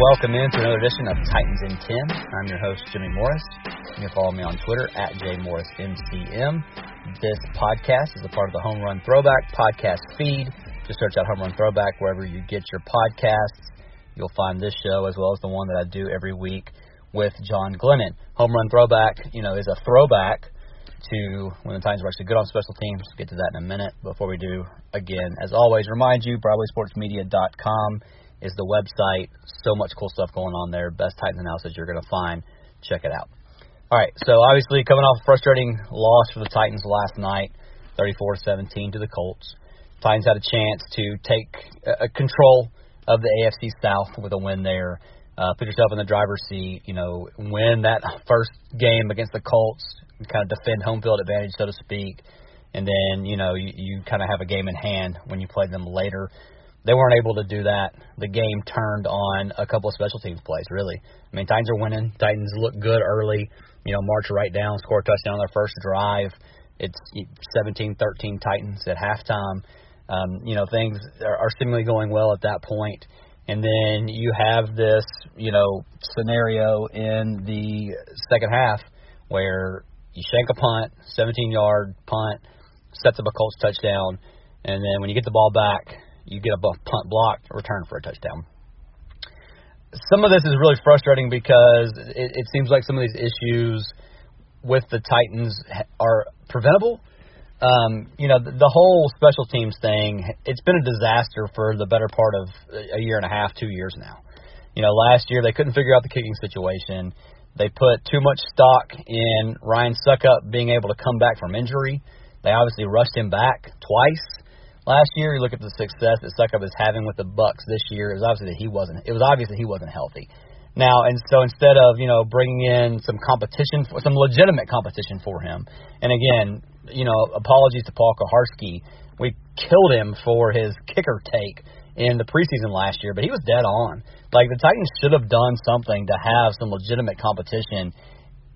welcome into another edition of Titans in 10. I'm your host, Jimmy Morris. You can follow me on Twitter at JMorrisMCM. This podcast is a part of the Home Run Throwback podcast feed. Just search out Home Run Throwback wherever you get your podcasts. You'll find this show as well as the one that I do every week with John Glennon. Home Run Throwback, you know, is a throwback to when the Titans were actually good on special teams. We'll get to that in a minute. Before we do, again, as always, remind you, BroadwaySportsMedia.com is the website. So much cool stuff going on there. Best Titans analysis you're going to find. Check it out. All right, so obviously coming off a frustrating loss for the Titans last night, 34-17 to the Colts. Titans had a chance to take uh, control of the AFC South with a win there. Uh, put yourself in the driver's seat. You know, win that first game against the Colts, kind of defend home field advantage, so to speak, and then you know you, you kind of have a game in hand when you play them later. They weren't able to do that. The game turned on a couple of special teams plays, really. I mean, Titans are winning. Titans look good early. You know, march right down, score a touchdown on their first drive. It's 17-13 Titans at halftime. Um, you know, things are, are seemingly going well at that point. And then you have this, you know, scenario in the second half where you shank a punt, 17 yard punt, sets up a Colts touchdown, and then when you get the ball back, you get a punt blocked, return for a touchdown. Some of this is really frustrating because it, it seems like some of these issues with the Titans are preventable. Um, you know, the, the whole special teams thing, it's been a disaster for the better part of a year and a half, two years now. You know, last year they couldn't figure out the kicking situation. They put too much stock in Ryan Succop being able to come back from injury. They obviously rushed him back twice last year. You look at the success that Succop is having with the Bucs this year. It was obviously that he wasn't. It was obvious that he wasn't healthy. Now, and so instead of you know bringing in some competition, for, some legitimate competition for him, and again, you know, apologies to Paul Kuharsky, we killed him for his kicker take in the preseason last year, but he was dead on. Like the Titans should have done something to have some legitimate competition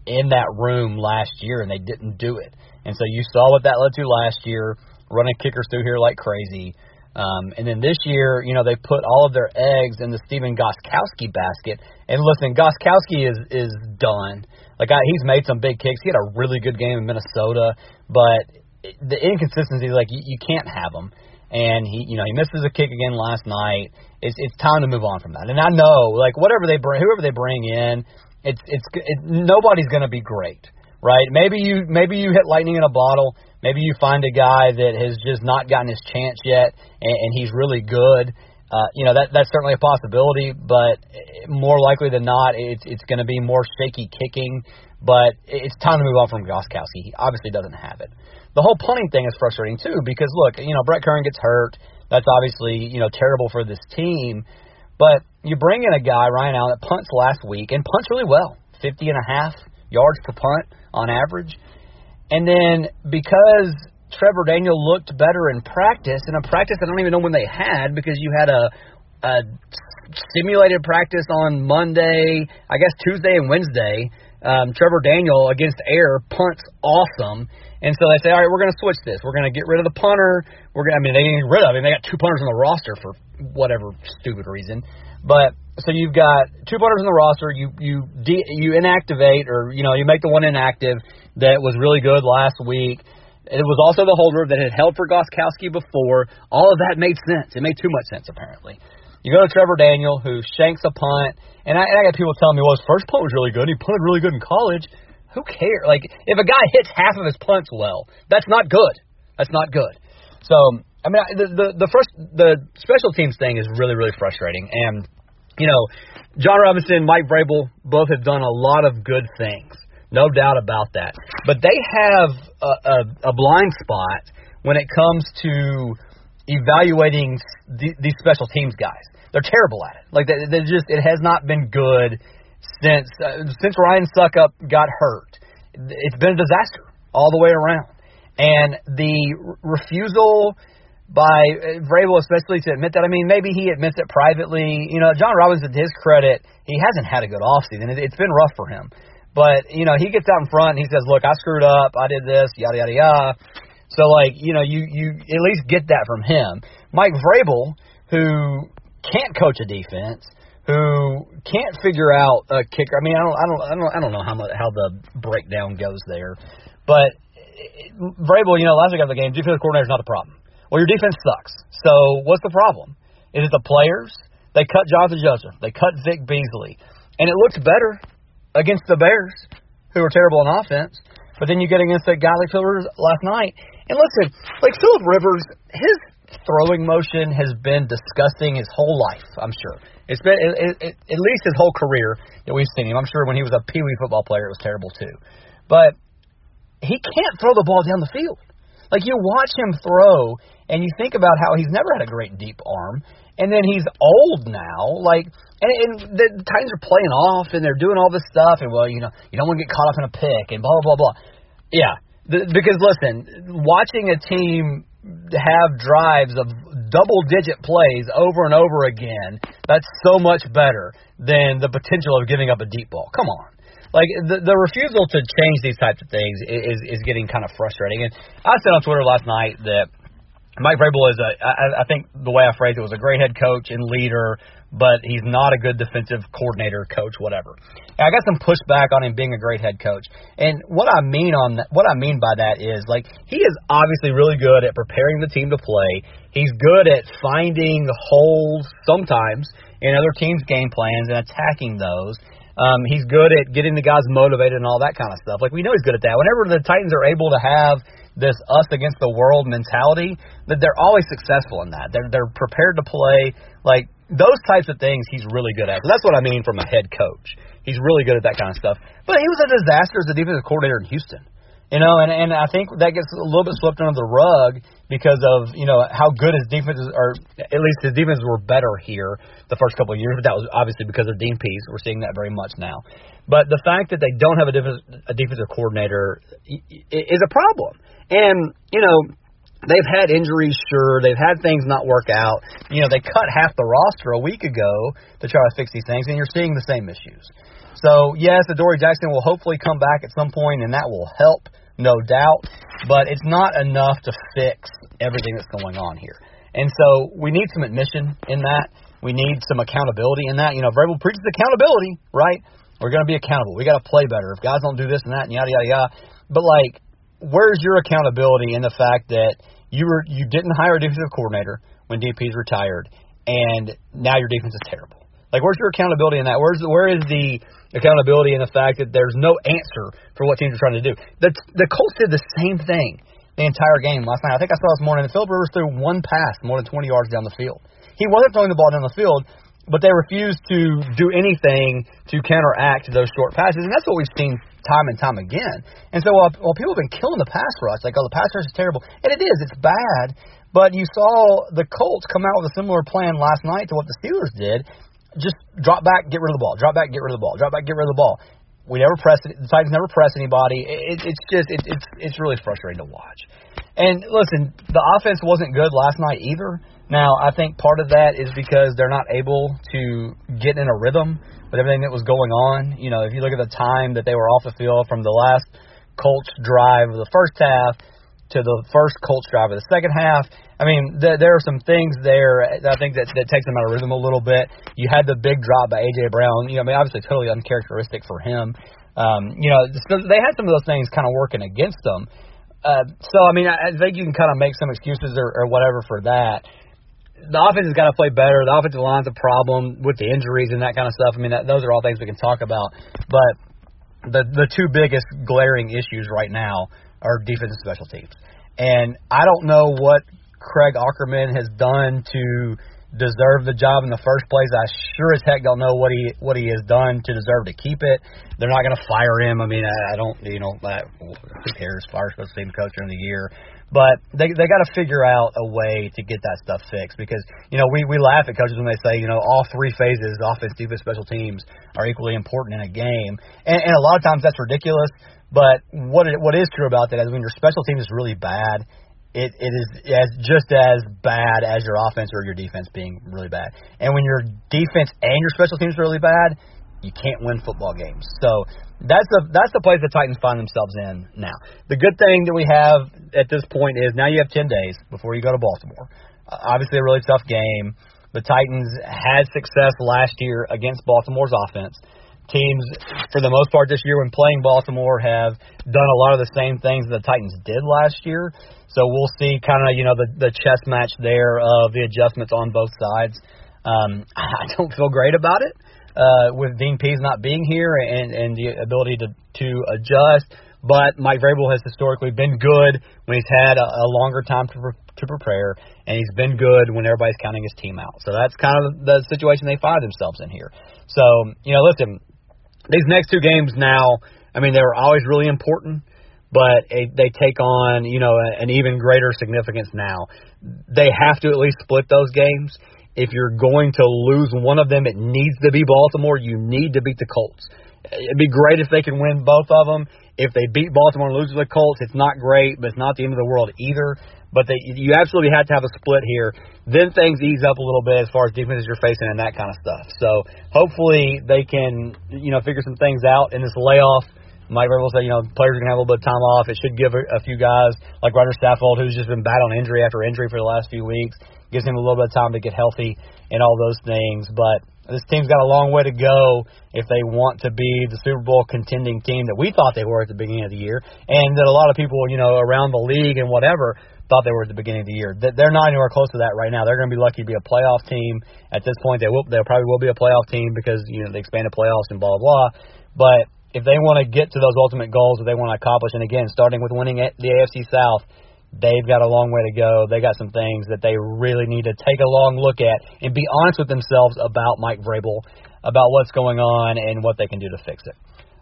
in that room last year, and they didn't do it. And so you saw what that led to last year running kickers through here like crazy. Um, and then this year, you know, they put all of their eggs in the Stephen Gostkowski basket. And listen, Gostkowski is is done. Like I, he's made some big kicks. He had a really good game in Minnesota, but the inconsistency, like you, you can't have them. And he, you know, he misses a kick again last night. It's it's time to move on from that. And I know, like whatever they bring, whoever they bring in, it's it's it, nobody's going to be great, right? Maybe you maybe you hit lightning in a bottle. Maybe you find a guy that has just not gotten his chance yet, and, and he's really good. Uh, you know that that's certainly a possibility, but more likely than not, it's it's going to be more shaky kicking. But it's time to move on from Gostkowski. He obviously doesn't have it. The whole punting thing is frustrating too because look, you know Brett Kern gets hurt. That's obviously you know terrible for this team. But you bring in a guy Ryan Allen that punts last week and punts really well, 50 and a half yards per punt on average. And then because Trevor Daniel looked better in practice, and a practice I don't even know when they had because you had a, a simulated practice on Monday, I guess Tuesday and Wednesday. Um, Trevor Daniel against air punts awesome, and so they say, all right, we're going to switch this. We're going to get rid of the punter. We're gonna, I mean, they didn't get rid of him. They got two punters on the roster for whatever stupid reason, but so you've got two punters on the roster. You you de- you inactivate or you know you make the one inactive that was really good last week. It was also the holder that had held for Gostkowski before. All of that made sense. It made too much sense, apparently. You go to Trevor Daniel, who shanks a punt, and I, and I got people telling me, well, his first punt was really good. He punted really good in college. Who cares? Like, if a guy hits half of his punts well, that's not good. That's not good. So, I mean, the the the first the special teams thing is really really frustrating, and you know, Jon Robinson, Mike Vrabel, both have done a lot of good things. No doubt about that. But they have a, a, a blind spot when it comes to evaluating the, these special teams guys. They're terrible at it. Like they, they just, it has not been good since uh, since Ryan Succop got hurt. It's been a disaster all the way around. And the refusal by uh, Vrabel, especially to admit that. I mean, maybe he admits it privately. You know, Jon Robinson, to his credit, he hasn't had a good offseason. It, it's been rough for him. But you know, he gets out in front and he says, "Look, I screwed up. I did this. Yada yada yada." So like, you know, you you at least get that from him. Mike Vrabel, who can't coach a defense, who can't figure out a kicker. I mean, I don't, I don't, I don't, I don't know how much, how the breakdown goes there, but Vrabel, you know, last week of the game, defensive coordinator is not the problem. Well, your defense sucks. So what's the problem? Is it the players? They cut Jonathan Joseph. They cut Vic Beasley, and it looks better against the Bears, who are terrible on offense. But then you get against that guy like Phil Rivers last night, and listen, like Philip Rivers, his throwing motion has been disgusting his whole life. I'm sure it's been it, it, it, at least his whole career that we've seen him. I'm sure when he was a pee wee football player, it was terrible too. But he can't throw the ball down the field. Like you watch him throw, and you think about how he's never had a great deep arm, and then he's old now. Like, and, and the Titans are playing off, and they're doing all this stuff, and well, you know, you don't want to get caught up in a pick, and blah blah blah. Yeah, the, because listen, watching a team have drives of double digit plays over and over again, that's so much better than the potential of giving up a deep ball. Come on. Like the the refusal to change these types of things is is getting kind of frustrating. And I said on Twitter last night that Mike Vrabel is a, I, I think the way I phrased it was a great head coach and leader, but he's not a good defensive coordinator, coach, whatever. And I got some pushback on him being a great head coach. And what I mean on that, what I mean by that is like he is obviously really good at preparing the team to play. He's good at finding holes sometimes in other teams' game plans and attacking those. Um, he's good at getting the guys motivated and all that kind of stuff. Like we know he's good at that. Whenever the Titans are able to have this us against the world mentality, that they're always successful in that. They're they're prepared to play like those types of things. He's really good at. That's what I mean from a head coach. He's really good at that kind of stuff. But he was a disaster as a defensive coordinator in Houston. You know, and and I think that gets a little bit swept under the rug because of you know how good his defenses are. At least his defenses were better here the first couple of years, but that was obviously because of Dean Pees. We're seeing that very much now. But the fact that they don't have a, defense, a defensive coordinator is a problem. And you know, they've had injuries, sure. They've had things not work out. You know, they cut half the roster a week ago to try to fix these things, and you're seeing the same issues. So yes, Adoree Jackson will hopefully come back at some point, and that will help, no doubt. But it's not enough to fix everything that's going on here. And so we need some admission in that. We need some accountability in that. You know, Vrabel preaches accountability, right? We're going to be accountable. We got to play better. If guys don't do this and that and yada yada yada. But like, where's your accountability in the fact that you were you didn't hire a defensive coordinator when Dean Pees retired, and now your defense is terrible? Like, where's your accountability in that? Where's where is the accountability in the fact that there's no answer for what teams are trying to do? The the Colts did the same thing the entire game last night. I think I saw this morning. Philip Rivers threw one pass more than 20 yards down the field. He wasn't throwing the ball down the field, but they refused to do anything to counteract those short passes, and that's what we've seen time and time again. And so while, while people have been killing the pass rush, like, oh, the pass rush is terrible, and it is, it's bad, but you saw the Colts come out with a similar plan last night to what the Steelers did, just drop back, get rid of the ball. Drop back, get rid of the ball. Drop back, get rid of the ball. We never press it. The Titans never press anybody. It, it's just it, it's it's really frustrating to watch. And listen, the offense wasn't good last night either. Now I think part of that is because they're not able to get in a rhythm with everything that was going on. You know, if you look at the time that they were off the field from the last Colts drive of the first half to the first Colts drive of the second half, I mean, there, there are some things there I think that, that takes them out of rhythm a little bit. You had the big drop by AJ Brown. You know, I mean, obviously totally uncharacteristic for him. Um, you know, they had some of those things kind of working against them. Uh, so I mean, I, I think you can kind of make some excuses or, or whatever for that. The offense has got to play better. The offensive line's a problem with the injuries and that kind of stuff. I mean, that, those are all things we can talk about. But the the two biggest glaring issues right now are defense and special teams. And I don't know what Craig Aukerman has done to deserve the job in the first place. I sure as heck don't know what he what he has done to deserve to keep it. They're not going to fire him. I mean, I, I don't, you know, I, who cares? Fire supposed to team coach during the year, but they they got to figure out a way to get that stuff fixed because you know we we laugh at coaches when they say you know all three phases, offense, defense, special teams, are equally important in a game, and, and a lot of times that's ridiculous. But what it, what is true about that is when your special team is really bad it, it is as just as bad as your offense or your defense being really bad. And when your defense and your special teams are really bad, you can't win football games. So that's the that's the place the Titans find themselves in now. The good thing that we have at this point is now you have ten days before you go to Baltimore. Uh, obviously, a really tough game, the Titans had success last year against Baltimore's offense. Teams, for the most part this year, when playing Baltimore, have done a lot of the same things the Titans did last year. So we'll see kind of you know the the chess match there of the adjustments on both sides. Um, I don't feel great about it uh, with Dean Pees not being here and and the ability to to adjust. But Mike Vrabel has historically been good when he's had a, a longer time to pre- to prepare, and he's been good when everybody's counting his team out. So that's kind of the situation they find themselves in here. So you know, listen, these next two games now, I mean, they were always really important but it, they take on you know an even greater significance now. They have to at least split those games. If you're going to lose one of them, it needs to be Baltimore. You need to beat the Colts. It'd be great if they can win both of them. If they beat Baltimore and lose to the Colts, it's not great, but it's not the end of the world either. But they, you absolutely have to have a split here. Then things ease up a little bit as far as defenses you're facing and that kind of stuff. So hopefully they can, you know, figure some things out in this layoff Mike Vrabel said, you know, players are going to have a little bit of time off. It should give a, a few guys like Rodger Saffold, who's just been battling injury after injury for the last few weeks, gives him a little bit of time to get healthy and all those things. But this team's got a long way to go if they want to be the Super Bowl contending team that we thought they were at the beginning of the year, and that a lot of people, you know, around the league and whatever thought they were at the beginning of the year. They're not anywhere close to that right now. They're going to be lucky to be a playoff team at this point. They will, they probably will be a playoff team because you know they expanded playoffs and blah blah blah. But if they want to get to those ultimate goals that they want to accomplish, and again, starting with winning the AFC South, they've got a long way to go. They got some things that they really need to take a long look at and be honest with themselves about Mike Vrabel, about what's going on and what they can do to fix it.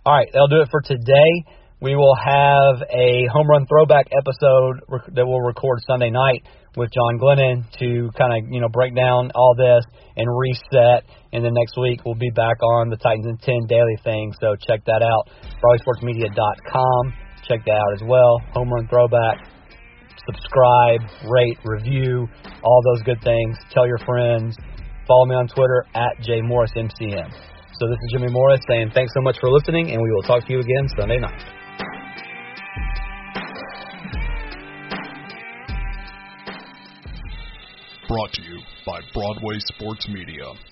All right, that'll do it for today. We will have a home run throwback episode that we'll record Sunday night with John Glennon to kind of you know break down all this and reset. And then next week we'll be back on the Titans in 10 daily thing. So check that out. BroadwaySportsMedia.com. Check that out as well. Home run throwback. Subscribe, rate, review, all those good things. Tell your friends. Follow me on Twitter at jmorrismcm. So this is Jimmy Morris saying thanks so much for listening, and we will talk to you again Sunday night. Brought to you by Broadway Sports Media.